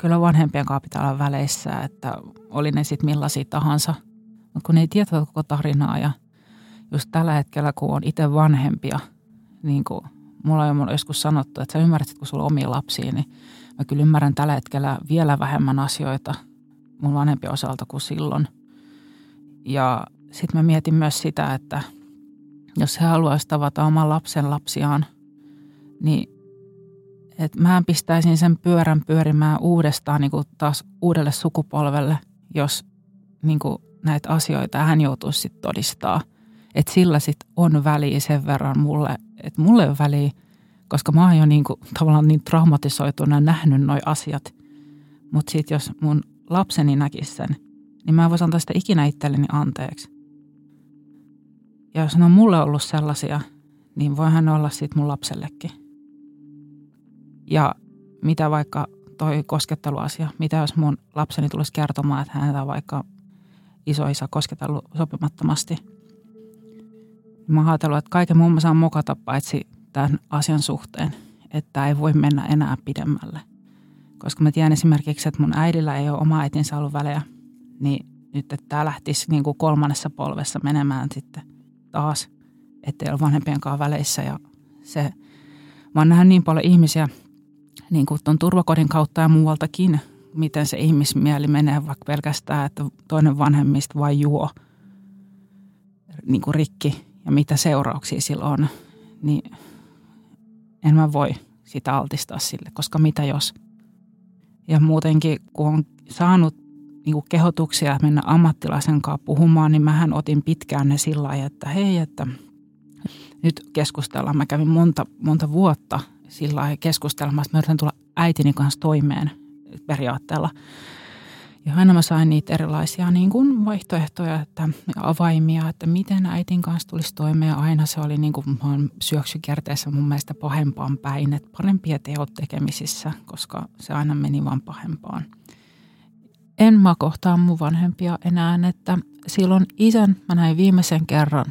kyllä vanhempien kanssa pitää olla väleissä, että oli ne sitten millaisia tahansa – mutta kun ne ei tiedä koko tarinaa ja just tällä hetkellä, kun on itse vanhempia, niin kuin mulla on joskus sanottu, että sä ymmärrät, että kun sulla on omia lapsia, niin mä kyllä ymmärrän tällä hetkellä vielä vähemmän asioita mun vanhempien osalta kuin silloin. Ja sitten mä mietin myös sitä, että jos he haluaisivat tavata oman lapsen lapsiaan, niin että mä pistäisin sen pyörän pyörimään uudestaan niin kuin taas uudelle sukupolvelle, jos niin kuin näitä asioita hän joutuisi sitten todistaa. Että sillä sitten on väliä sen verran mulle, että mulle on väliä, koska mä oon jo niinku, tavallaan niin traumatisoituna nähnyt noi asiat. Mutta sitten jos mun lapseni näkisi sen, niin mä en voisi antaa sitä ikinä itselleni anteeksi. Ja jos ne on mulle ollut sellaisia, niin voihan olla sitten mun lapsellekin. Ja mitä vaikka toi kosketteluasia, mitä jos mun lapseni tulisi kertomaan, että häntä vaikka isoisa kosketellut sopimattomasti. Mä oon että kaiken muun saan mokata paitsi tämän asian suhteen, että ei voi mennä enää pidemmälle. Koska mä tiedän esimerkiksi, että mun äidillä ei ole oma äitinsä ollut välejä, niin nyt että tämä lähtisi niin kuin kolmannessa polvessa menemään sitten taas, ettei ole vanhempien kanssa väleissä. Ja se, mä oon nähnyt niin paljon ihmisiä niin kuin tuon turvakodin kautta ja muualtakin, miten se ihmismieli menee vaikka pelkästään, että toinen vanhemmista vain juo. niin kuin rikki ja mitä seurauksia sillä on, niin en mä voi sitä altistaa sille, koska mitä jos. Ja muutenkin, kun on saanut niin kuin kehotuksia mennä ammattilaisen kanssa puhumaan, niin mähän otin pitkään ne sillä lailla, että hei, että nyt keskustellaan. Mä kävin monta, monta vuotta sillä lailla keskustelmaan, että mä yritän tulla äitini kanssa toimeen periaatteella. Ja aina mä sain niitä erilaisia niin kuin vaihtoehtoja että, avaimia, että miten äitin kanssa tulisi toimeen. Aina se oli niin kuin mä oon syöksykierteessä mun mielestä pahempaan päin, että parempi, että ei ole tekemisissä, koska se aina meni vaan pahempaan. En mä kohtaa mun vanhempia enää, että silloin isän mä näin viimeisen kerran,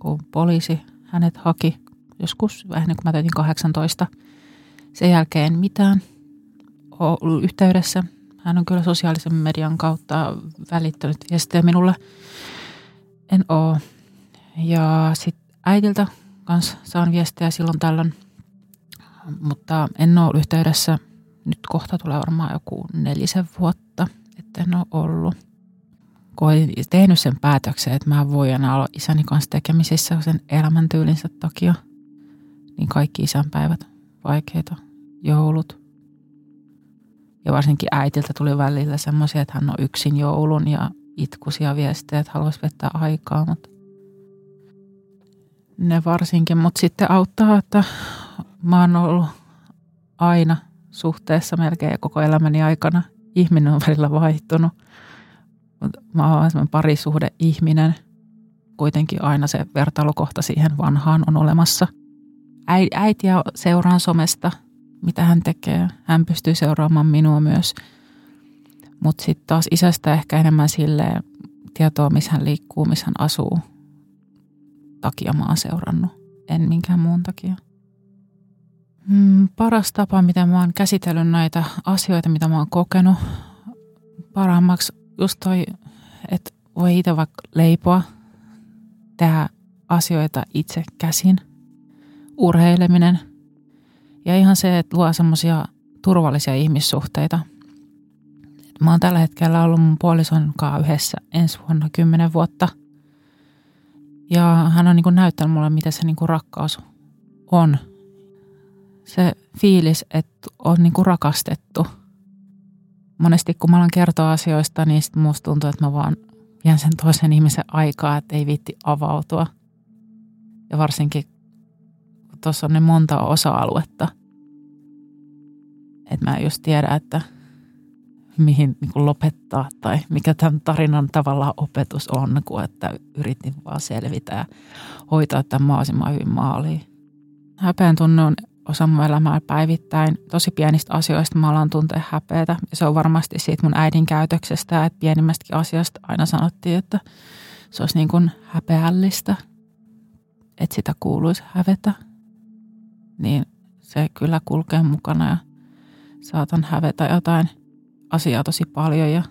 kun poliisi hänet haki joskus vähän kuin mä täytin 18. Sen jälkeen mitään ollut yhteydessä – hän on kyllä sosiaalisen median kautta välittänyt viestejä minulle. En oo. Ja sitten äidiltä kanssa saan viestejä silloin tällöin, mutta en ole yhteydessä. Nyt kohta tulee varmaan joku nelisen vuotta, että en ole ollut. Kun olin tehnyt sen päätöksen, että mä voin enää olla isäni kanssa tekemisissä sen elämäntyylinsä takia, niin kaikki isänpäivät vaikeita, joulut – ja varsinkin äitiltä tuli välillä semmoisia, että hän on yksin joulun ja itkusia viestejä, että haluaisi vettää aikaa. Mutta ne varsinkin, mutta sitten auttaa, että mä oon ollut aina suhteessa melkein koko elämäni aikana. Ihminen on välillä vaihtunut. Mä oon semmoinen parisuhde ihminen. Kuitenkin aina se vertailukohta siihen vanhaan on olemassa. Äitiä seuraan somesta – mitä hän tekee. Hän pystyy seuraamaan minua myös. Mutta sitten taas isästä ehkä enemmän sille tietoa, missä hän liikkuu, missä hän asuu. Takia mä oon seurannut, en minkään muun takia. Mm, paras tapa, miten mä oon käsitellyt näitä asioita, mitä mä oon kokenut, paremmaksi just toi, että voi itse vaikka leipoa, tehdä asioita itse käsin, urheileminen – ja ihan se, että luo semmoisia turvallisia ihmissuhteita. Mä oon tällä hetkellä ollut mun puolison kanssa yhdessä ensi vuonna kymmenen vuotta. Ja hän on niin kuin näyttänyt mulle, mitä se niin kuin rakkaus on. Se fiilis, että on niin kuin rakastettu. Monesti kun mä alan kertoa asioista, niin sit musta tuntuu, että mä vaan vien sen toisen ihmisen aikaa, että ei viitti avautua. Ja varsinkin tuossa on ne monta osa-aluetta. Että mä en just tiedä, että mihin niin lopettaa tai mikä tämän tarinan tavallaan opetus on, kun että yritin vaan selvitä ja hoitaa tämän mahdollisimman hyvin maaliin. Häpeän tunne on osa mun elämää päivittäin. Tosi pienistä asioista mä alan tuntea häpeätä. Ja se on varmasti siitä mun äidin käytöksestä, että pienimmästäkin asiasta aina sanottiin, että se olisi niin kuin häpeällistä, että sitä kuuluisi hävetä niin se kyllä kulkee mukana ja saatan hävetä jotain asiaa tosi paljon ja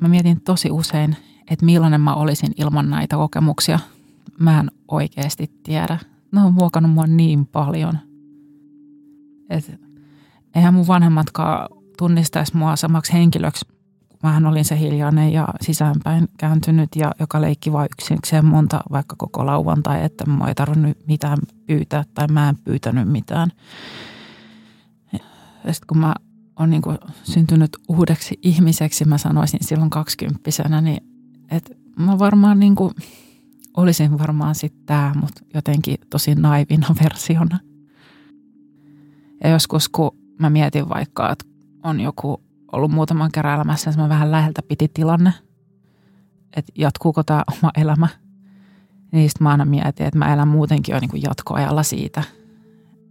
mä mietin tosi usein, että millainen mä olisin ilman näitä kokemuksia. Mä en oikeasti tiedä. Ne on muokannut mua niin paljon. että eihän mun vanhemmatkaan tunnistaisi mua samaksi henkilöksi. Mähän olin se hiljainen ja sisäänpäin kääntynyt ja joka leikki vain yksikseen monta vaikka koko lauantai, että mä ei tarvinnut mitään pyytää tai mä en pyytänyt mitään. Sitten kun mä oon niin syntynyt uudeksi ihmiseksi, mä sanoisin silloin kaksikymppisenä, niin että mä varmaan niin kuin, olisin varmaan sitten tämä, mutta jotenkin tosi naivina versiona. Ja joskus kun mä mietin vaikka, että on joku ollut muutaman kerran elämässä, että mä vähän läheltä piti tilanne, että jatkuuko tämä oma elämä – Niistä mä aina mietin, että mä elän muutenkin jo niin jatkoajalla siitä.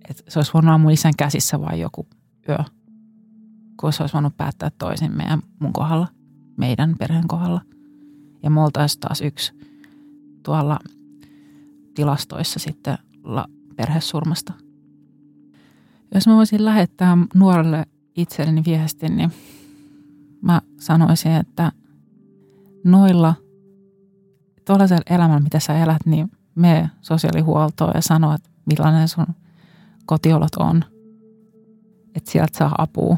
Että se olisi voinut olla mun isän käsissä vain joku yö. Kun se olisi voinut päättää toisin meidän mun kohdalla, meidän perheen kohdalla. Ja me oltaisiin taas yksi tuolla tilastoissa sitten perhesurmasta. Jos mä voisin lähettää nuorelle itselleni viestin, niin mä sanoisin, että noilla – tuollaisella elämällä, mitä sä elät, niin me sosiaalihuoltoon ja sano, että millainen sun kotiolot on. Että sieltä saa apua.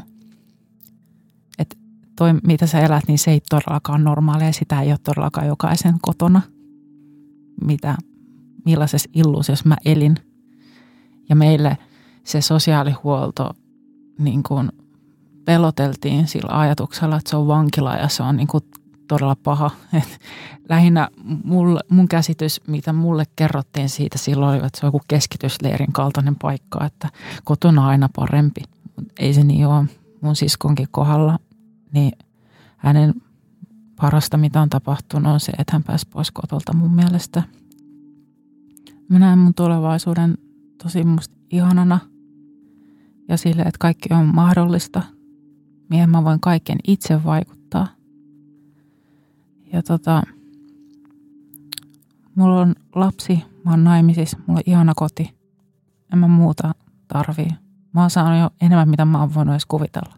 Että toi, mitä sä elät, niin se ei todellakaan normaalia. Sitä ei ole todellakaan jokaisen kotona. mitä, millaisessa illuusiossa mä elin. Ja meille se sosiaalihuolto niin kuin peloteltiin sillä ajatuksella, että se on vankila ja se on niin kuin todella paha. Et lähinnä mulle, mun käsitys, mitä mulle kerrottiin siitä silloin, oli, että se on joku keskitysleirin kaltainen paikka, että kotona on aina parempi. Ei se niin ole mun siskonkin kohdalla, niin hänen parasta, mitä on tapahtunut, on se, että hän pääsi pois kotolta mun mielestä. Mä näen mun tulevaisuuden tosi musta ihanana ja sille, että kaikki on mahdollista. Miehen mä voin kaiken itse vaikuttaa. Ja tota, mulla on lapsi, mä oon naimisissa, mulla on ihana koti. En mä muuta tarvii. Mä oon saanut jo enemmän, mitä mä oon voinut edes kuvitella.